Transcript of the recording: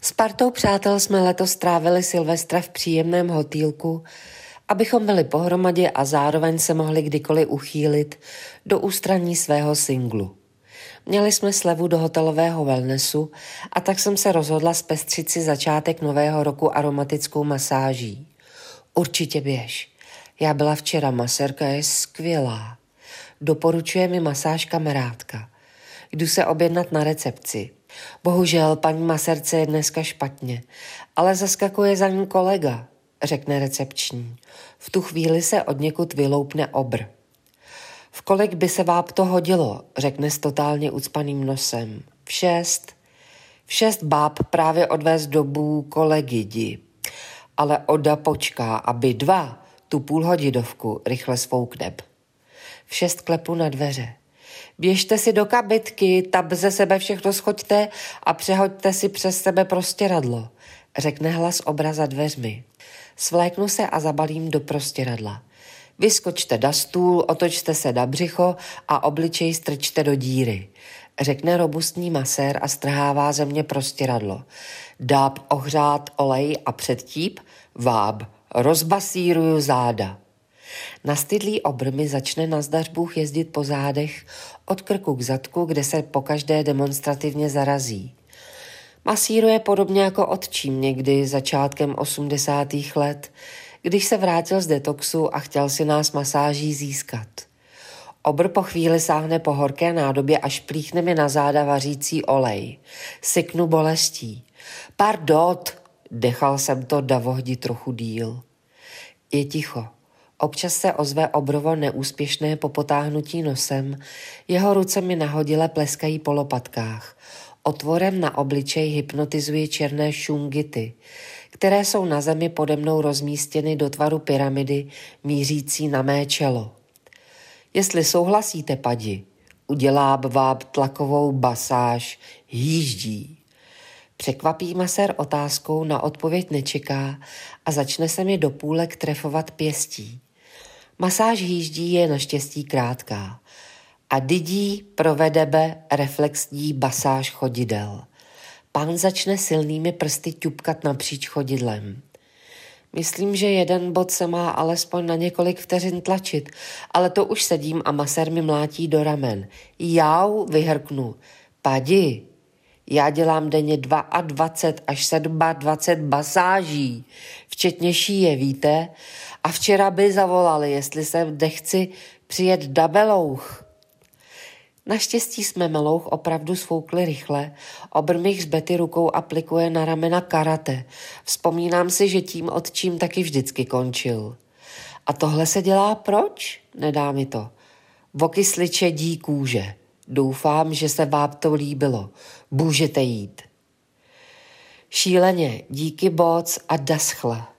S partou přátel jsme letos strávili Silvestra v příjemném hotýlku, abychom byli pohromadě a zároveň se mohli kdykoliv uchýlit do ústraní svého singlu. Měli jsme slevu do hotelového wellnessu a tak jsem se rozhodla zpestřit si začátek nového roku aromatickou masáží. Určitě běž. Já byla včera, masérka je skvělá. Doporučuje mi masáž kamarádka. Jdu se objednat na recepci. Bohužel paní maserce je dneska špatně, ale zaskakuje za ní kolega, řekne recepční. V tu chvíli se od někud vyloupne obr. V kolik by se vám to hodilo, řekne s totálně ucpaným nosem. V šest. V šest báb právě odvést dobu kolegydi. Ale Oda počká, aby dva, tu půlhodidovku, rychle svoukne. V šest klepu na dveře. Běžte si do kabitky, tab ze sebe všechno schoďte a přehoďte si přes sebe prostěradlo, řekne hlas obraza dveřmi. Svléknu se a zabalím do prostěradla. Vyskočte na stůl, otočte se na břicho a obličej strčte do díry. Řekne robustní masér a strhává ze mě prostěradlo. Dáb ohřát olej a předtíp, váb, rozbasíruju záda. Nastydlý obr mi začne na zdařbůh jezdit po zádech od krku k zadku, kde se pokaždé demonstrativně zarazí. Masíruje podobně jako otčím někdy začátkem 80. let, když se vrátil z detoxu a chtěl si nás masáží získat. Obr po chvíli sáhne po horké nádobě a šplíchne mi na záda vařící olej. Syknu bolestí. Pardot, dechal jsem to davohdi trochu díl. Je ticho. Občas se ozve obrovo neúspěšné popotáhnutí nosem, jeho ruce mi nahodile pleskají po lopatkách. Otvorem na obličej hypnotizují černé šungity, které jsou na zemi pode mnou rozmístěny do tvaru pyramidy mířící na mé čelo. Jestli souhlasíte, padi, udělá vám tlakovou basáž, jíždí. Překvapí masér otázkou, na odpověď nečeká a začne se mi do půlek trefovat pěstí. Masáž hýždí je naštěstí krátká a didí provedebe reflexní basáž chodidel. Pán začne silnými prsty ťupkat napříč chodidlem. Myslím, že jeden bod se má alespoň na několik vteřin tlačit, ale to už sedím a masér mi mlátí do ramen. Jau, vyhrknu. Padi, já dělám denně 22 až 27 basáží, včetně šíje, víte? A včera by zavolali, jestli se nechci přijet dabelouch. Naštěstí jsme melouch opravdu svoukli rychle. Obrmich z Betty rukou aplikuje na ramena karate. Vzpomínám si, že tím odčím taky vždycky končil. A tohle se dělá proč? Nedá mi to. Voky sličedí kůže. Doufám, že se vám to líbilo. Můžete jít. Šíleně, díky boc a daschle.